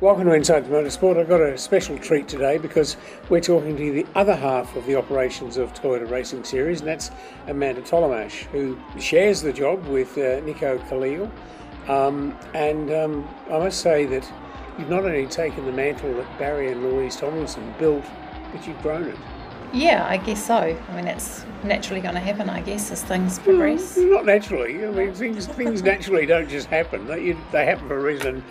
Welcome to Inside the Motorsport. I've got a special treat today because we're talking to the other half of the operations of Toyota Racing Series, and that's Amanda Tolomash, who shares the job with uh, Nico Khalil. Um, and um, I must say that you've not only taken the mantle that Barry and Louise Tomlinson built, but you've grown it. Yeah, I guess so. I mean, that's naturally going to happen, I guess, as things progress. Well, not naturally. I mean, things things naturally don't just happen. They, they happen for a reason.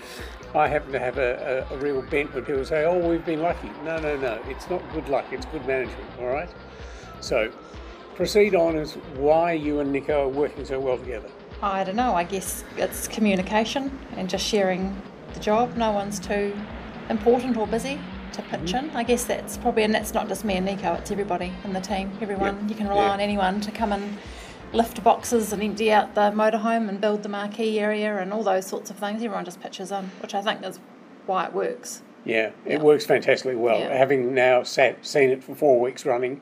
I happen to have a, a, a, real bent when people say, "Oh, we've been lucky." No, no, no. It's not good luck. It's good management. All right. So, proceed on as why you and Nico are working so well together. I don't know. I guess it's communication and just sharing the job. No one's too important or busy to pitch mm-hmm. in. I guess that's probably, and that's not just me and Nico, it's everybody in the team. Everyone, yep. you can rely yeah. on anyone to come and lift boxes and empty out the motorhome and build the marquee area and all those sorts of things. Everyone just pitches in, which I think is why it works. Yeah, it yeah. works fantastically well. Yeah. Having now sat, seen it for four weeks running,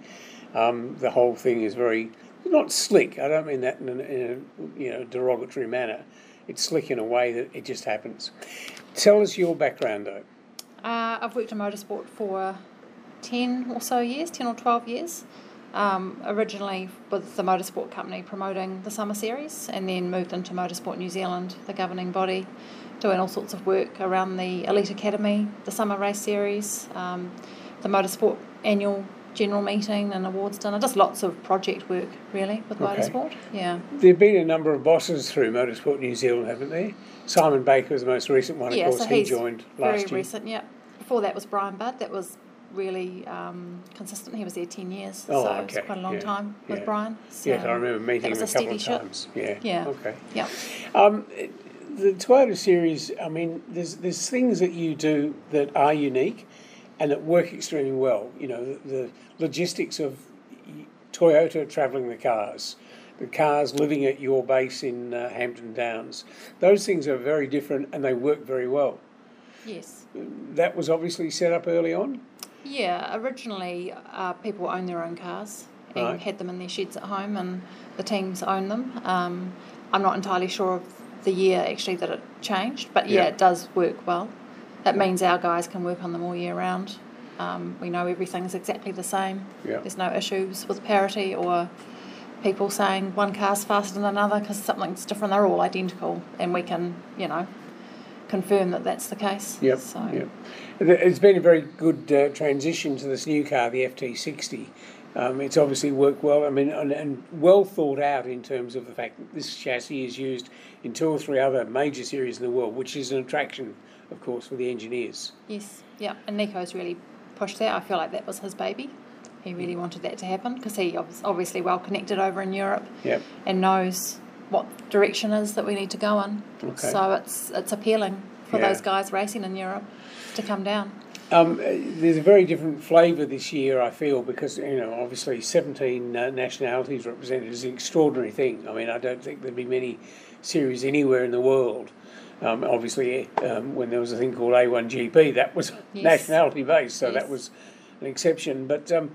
um, the whole thing is very not slick. I don't mean that in a, in a you know derogatory manner. It's slick in a way that it just happens. Tell us your background, though. Uh, I've worked in motorsport for 10 or so years, 10 or 12 years. Um, originally with the motorsport company promoting the summer series and then moved into Motorsport New Zealand, the governing body, doing all sorts of work around the Elite Academy, the summer race series, um, the motorsport annual general meeting and awards dinner, just lots of project work really with okay. motorsport. Yeah. There have been a number of bosses through Motorsport New Zealand, haven't there? Simon Baker was the most recent one, of yeah, course, so he joined last very year. Very recent, yeah. Before that was Brian Budd, that was really um, consistent. He was there 10 years, oh, so okay. it was quite a long yeah. time with yeah. Brian. So yes, I remember meeting him a, a couple of times. Yeah. Yeah. Okay. Yeah. Um, the Toyota series, I mean, there's there's things that you do that are unique and that work extremely well. You know, the, the logistics of Toyota travelling the cars, the cars living at your base in uh, Hampton Downs. Those things are very different and they work very well. Yes. That was obviously set up early on? Yeah, originally uh, people owned their own cars and right. had them in their sheds at home, and the teams own them. Um, I'm not entirely sure of the year actually that it changed, but yeah, yeah. it does work well. That means our guys can work on them all year round. Um, we know everything's exactly the same. Yeah. There's no issues with parity or people saying one car's faster than another because something's different. They're all identical, and we can, you know, confirm that that's the case. Yep. So. Yep. It's been a very good uh, transition to this new car, the FT60. Um, it's obviously worked well. I mean, and, and, well thought out in terms of the fact that this chassis is used in two or three other major series in the world, which is an attraction, of course, for the engineers. Yes, yeah, and Nico's really pushed that. I feel like that was his baby. He really wanted that to happen because he was obviously well connected over in Europe yep. and knows what direction is that we need to go in. Okay. So it's it's appealing for yeah. those guys racing in Europe to come down. Um, there's a very different flavour this year, I feel, because you know, obviously, 17 uh, nationalities represented is an extraordinary thing. I mean, I don't think there'd be many series anywhere in the world. Um, obviously, um, when there was a thing called A1GP, that was yes. nationality based, so yes. that was an exception. But um,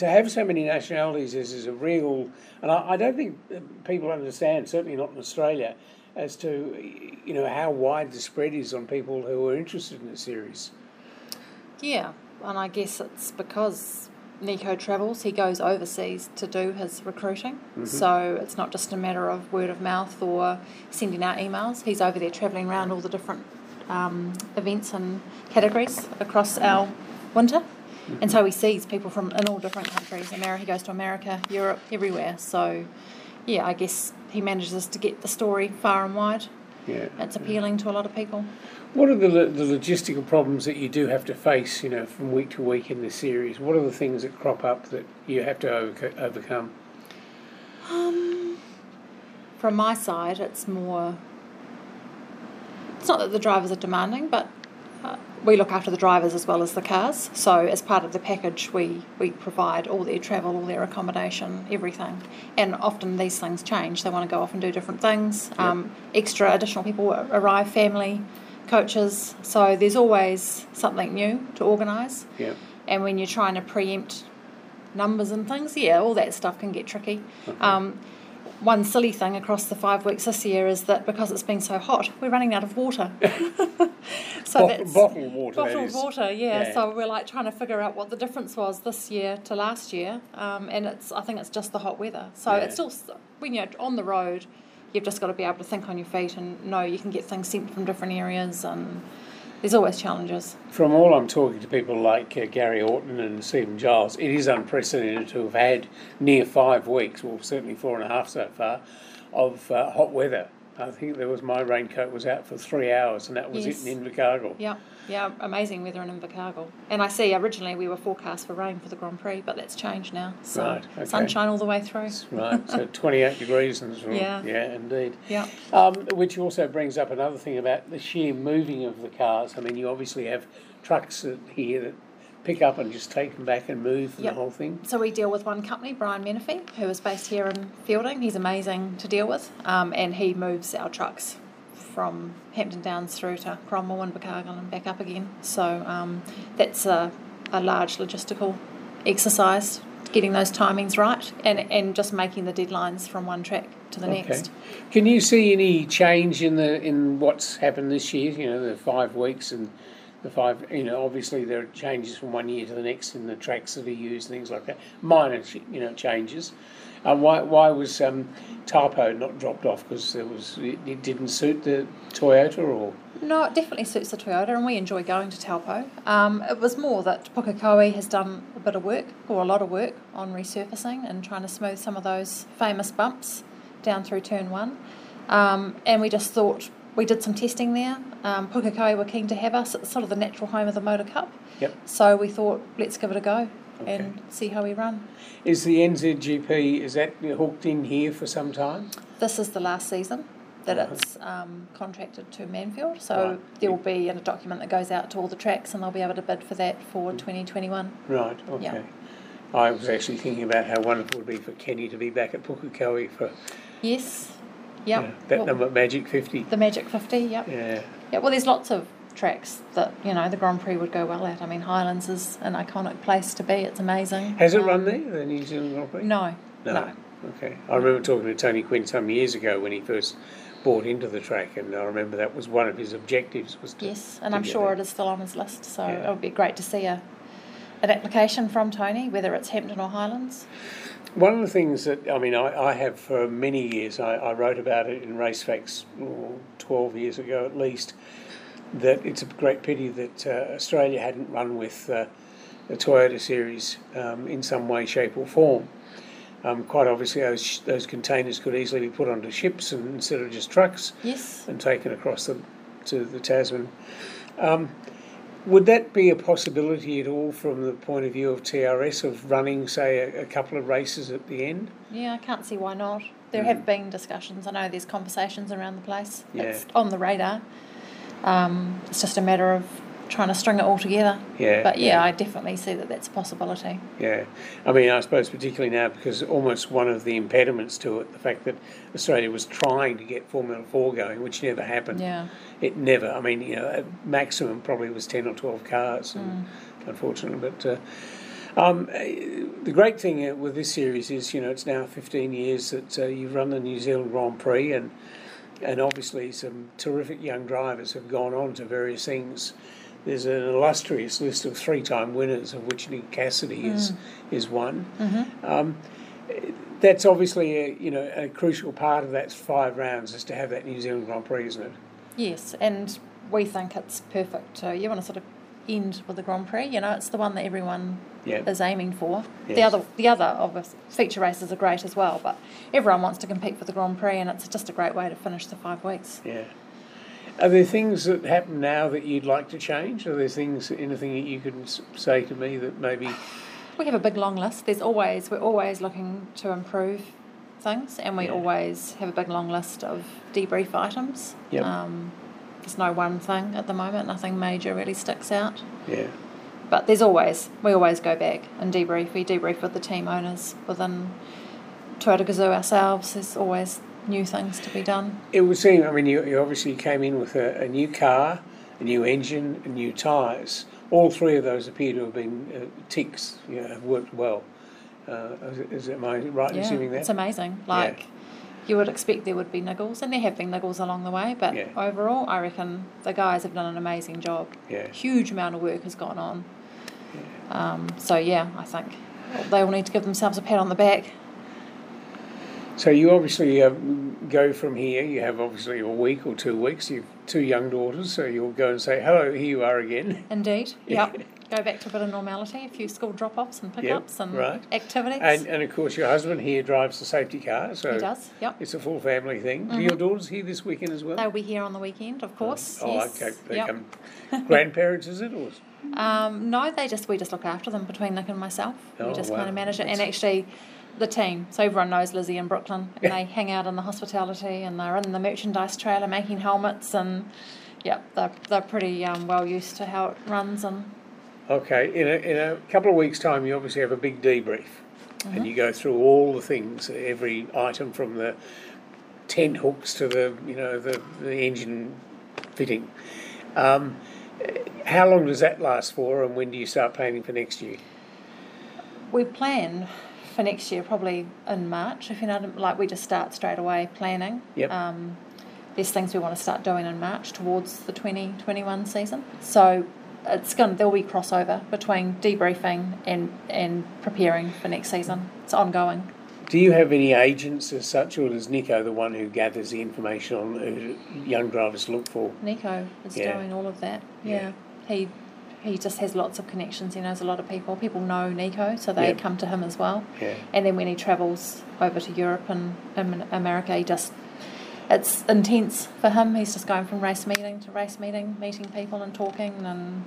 to have so many nationalities is, is a real, and I, I don't think people understand, certainly not in Australia, as to you know how wide the spread is on people who are interested in the series. Yeah, and I guess it's because Nico travels, he goes overseas to do his recruiting. Mm-hmm. So it's not just a matter of word of mouth or sending out emails. He's over there travelling around all the different um, events and categories across our winter. And so he sees people from in all different countries. America, he goes to America, Europe, everywhere. So, yeah, I guess he manages to get the story far and wide. Yeah, it's appealing yeah. to a lot of people. What are the, the logistical problems that you do have to face, you know, from week to week in this series? What are the things that crop up that you have to overcome? Um, from my side, it's more. It's not that the drivers are demanding, but uh, we look after the drivers as well as the cars. So as part of the package, we, we provide all their travel, all their accommodation, everything. And often these things change. They want to go off and do different things. Yep. Um, extra additional people arrive, family, coaches. So there's always something new to organise. Yep. And when you're trying to preempt numbers and things, yeah, all that stuff can get tricky. Okay. Um, one silly thing across the five weeks this year is that because it's been so hot, we're running out of water. so that's bottled water. Bottled water, yeah. yeah. So we're like trying to figure out what the difference was this year to last year, um, and it's I think it's just the hot weather. So yeah. it's still when you're on the road, you've just got to be able to think on your feet and know you can get things sent from different areas and there's always challenges. From all I'm talking to people like uh, Gary Orton and Stephen Giles, it is unprecedented to have had near five weeks, well, certainly four and a half so far, of uh, hot weather. I think there was my raincoat was out for three hours, and that was yes. it in Invercargill. Yeah. Yeah, amazing weather in Invercargill. And I see originally we were forecast for rain for the Grand Prix, but that's changed now. So right, okay. sunshine all the way through. right, so 28 degrees and yeah, yeah, indeed. Yeah. Um, which also brings up another thing about the sheer moving of the cars. I mean, you obviously have trucks here that pick up and just take them back and move yep. the whole thing? So we deal with one company, Brian Menifee, who is based here in Feilding. He's amazing to deal with, um, and he moves our trucks from Hampton Downs through to Cromwell and Invercargill and back up again. So um, that's a, a large logistical exercise, getting those timings right and, and just making the deadlines from one track to the okay. next. Can you see any change in the in what's happened this year? You know, the five weeks and the five. You know, obviously there are changes from one year to the next in the tracks that are used, things like that. Minor, you know, changes. Uh, why why was um, Taupo not dropped off? Because it was it, it, didn't suit the Toyota, or no, it definitely suits the Toyota, and we enjoy going to Taupo. Um, it was more that Pukekohe has done a bit of work or a lot of work on resurfacing and trying to smooth some of those famous bumps down through turn one, um, and we just thought we did some testing there. Um, Pukekohe were keen to have us. It's sort of the natural home of the Motor Cup. Yep. So we thought, let's give it a go okay. and see how we run. Is the NZGP is that hooked in here for some time? This is the last season that uh-huh. it's um, contracted to Manfield. So right. there will be a document that goes out to all the tracks, and they'll be able to bid for that for 2021. Right. Okay. Yeah. I was actually thinking about how wonderful it would be for Kenny to be back at Pukekohe for. Yes. Yep. Yeah, that well, number, Magic 50. The Magic 50, yep. Yeah. Yeah, well, there's lots of tracks that, you know, the Grand Prix would go well at. I mean, Highlands is an iconic place to be, it's amazing. Has it um, run there, the New Zealand Grand Prix? No. No. no. Okay. I remember talking to Tony Quinn some years ago when he first bought into the track, and I remember that was one of his objectives was to. Yes, and I'm sure it is still on his list, so yeah. it would be great to see a an application from Tony, whether it's Hampton or Highlands. One of the things that, I mean, I, I have for many years, I, I wrote about it in Race Facts oh, 12 years ago at least, that it's a great pity that uh, Australia hadn't run with uh, the Toyota series um, in some way, shape, or form. Um, quite obviously, those, those containers could easily be put onto ships and, instead of just trucks yes. and taken across the, to the Tasman. Um, would that be a possibility at all from the point of view of TRS of running, say, a, a couple of races at the end? Yeah, I can't see why not. There mm. have been discussions. I know there's conversations around the place. Yeah. It's on the radar. Um, it's just a matter of trying to string it all together. Yeah. But yeah, yeah, I definitely see that that's a possibility. Yeah. I mean, I suppose particularly now because almost one of the impediments to it, the fact that Australia was trying to get Formula 4 going, which never happened. Yeah. It never, I mean, you know, maximum probably was 10 or 12 cars, and, mm. unfortunately. But uh, um, the great thing with this series is, you know, it's now 15 years that uh, you've run the New Zealand Grand Prix and and obviously some terrific young drivers have gone on to various things there's an illustrious list of three-time winners, of which Nick Cassidy mm. is is one. Mm-hmm. Um, that's obviously a, you know a crucial part of that five rounds is to have that New Zealand Grand Prix, isn't it? Yes, and we think it's perfect. Uh, you want to sort of end with the Grand Prix. You know, it's the one that everyone yep. is aiming for. Yes. The other, the other obvious feature races are great as well, but everyone wants to compete for the Grand Prix, and it's just a great way to finish the five weeks. Yeah. Are there things that happen now that you'd like to change? Are there things, anything that you can say to me that maybe? We have a big long list. There's always we're always looking to improve things, and we yeah. always have a big long list of debrief items. Yep. Um, there's no one thing at the moment. Nothing major really sticks out. Yeah. But there's always we always go back and debrief. We debrief with the team owners within Toyota Gazoo ourselves. There's always new things to be done? It would seem, I mean, you, you obviously came in with a, a, new car, a new engine, and new tyres. All three of those appear to have been uh, ticks, you know, have worked well. Uh, is, is, am I right yeah, assuming that? It's amazing. Like, you would expect there would be niggles, and there have been niggles along the way. But Yeah. overall, I reckon the guys have done an amazing job. Yeah. Huge amount of work has gone on. Um, so yeah, I think they all need to give themselves a pat on the back. So you obviously uh, go from here. You have obviously a week or two weeks. You've two young daughters, so you'll go and say hello. Here you are again. Indeed. Yep. Go back to a bit of normality, a few school drop offs and pickups and right. activities. And and of course your husband here drives the safety car, so he does. Yep. it's a full family thing. Do your daughters here this weekend as well? They'll be here on the weekend, of course. oh, yes. okay. They Yep. come grandparents, is it? Or Um, no, they just we just look after them between Nick and myself. Oh, we just wow. kind of manage it, and actually, the team. So everyone knows Lizzie in Brooklyn, and Yeah. they hang out in the hospitality, and they're in the merchandise trailer making helmets, and yeah, they're they're pretty um, well used to how it runs, and Okay, in a, in a couple of weeks' time, you obviously have a big debrief, Mm-hmm. and you go through all the things, every item from the tent hooks to the you know the, the engine fitting. Um, how long does that last for, and when do you start planning for next year? we plan for next year probably in March. If you know, like we just start straight away planning. Yep. Um, there's things we want to start doing in March towards the 2021 season. So it's going there'll be crossover between debriefing and and preparing for next season. It's ongoing. Do you have any agents as such, or is Nico the one who gathers the information on who young drivers look for? Nico is Yeah. doing all of that. Yeah. Yeah. He he just has lots of connections. He knows a lot of people. People know Nico, so they Yep. come to him as well. Yeah. And then when he travels over to Europe and, and America, he just it's intense for him. He's just going from race meeting to race meeting, meeting people and talking. And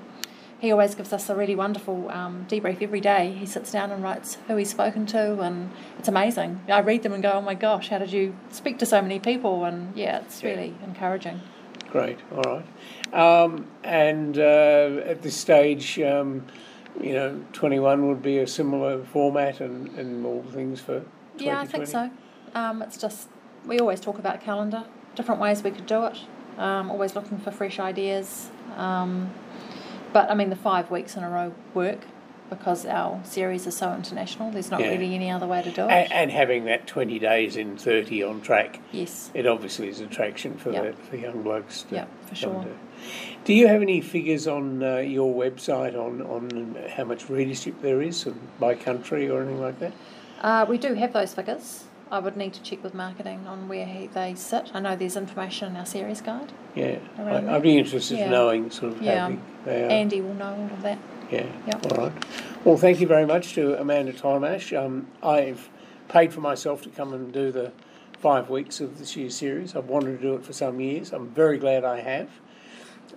he always gives us a really wonderful um, debrief every day. He sits down and writes who he's spoken to, and it's amazing. I read them and go, "Oh my gosh, how did you speak to so many people?" And yeah, it's Yeah. really encouraging. Great, all right. Um, and uh, at this stage, um, you know, 21 would be a similar format and, and all things for 2020? Yeah, I think so. Um, it's just we always talk about calendar, different ways we could do it. Um, always looking for fresh ideas. Um, but I mean, the five weeks in a row work because our series is so international. There's not Yeah. really any other way to do it. And, and having that 20 days in 30 on track, yes. it obviously is attraction for, Yep. the, for young blokes. To Yep, for sure. and do. You have any figures on uh, your website on, on how much readership there is and by country or anything like that? Uh, we do have those figures. I would need to check with marketing on where he, they sit. I know there's information in our series guide. Yeah, I, I'd be interested Yeah. in knowing sort of Yeah. how big they are. Andy will know all of that. Yeah. Yep. All right. Well, thank you very much to Amanda Tomash. Um, I've paid for myself to come and do the five weeks of this year's series. I've wanted to do it for some years. I'm very glad I have.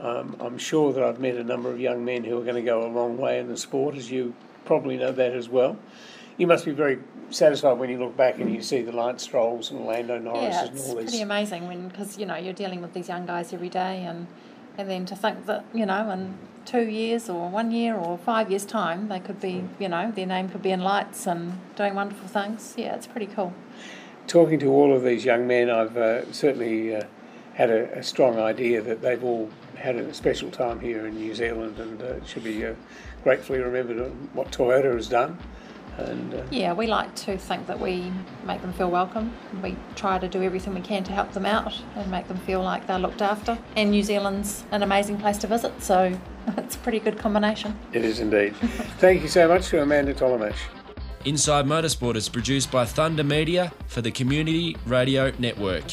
Um, I'm sure that I've met a number of young men who are going to go a long way in the sport, as you probably know that as well. You must be very satisfied when you look back and you see the Lance Strolls and Lando Norris Yeah, and it's pretty amazing when because you know you're dealing with these young guys every day, and and then to think that you know in two years or one year or five years time they could be you know their name could be in lights and doing wonderful things. Yeah, it's pretty cool. Talking to all of these young men, I've uh, certainly uh, had a, a strong idea that they've all had a special time here in New Zealand and uh, should be uh, gratefully remembered what Toyota has done. And uh, Yeah, we like to think that we make them feel welcome. We try to do everything we can to help them out and make them feel like they're looked after. And New Zealand's an amazing place to visit, so it's a pretty good combination. it is indeed. Thank you so much to Amanda Tolomash. Inside Motorsport is produced by Thunder Media for the Community Radio Network.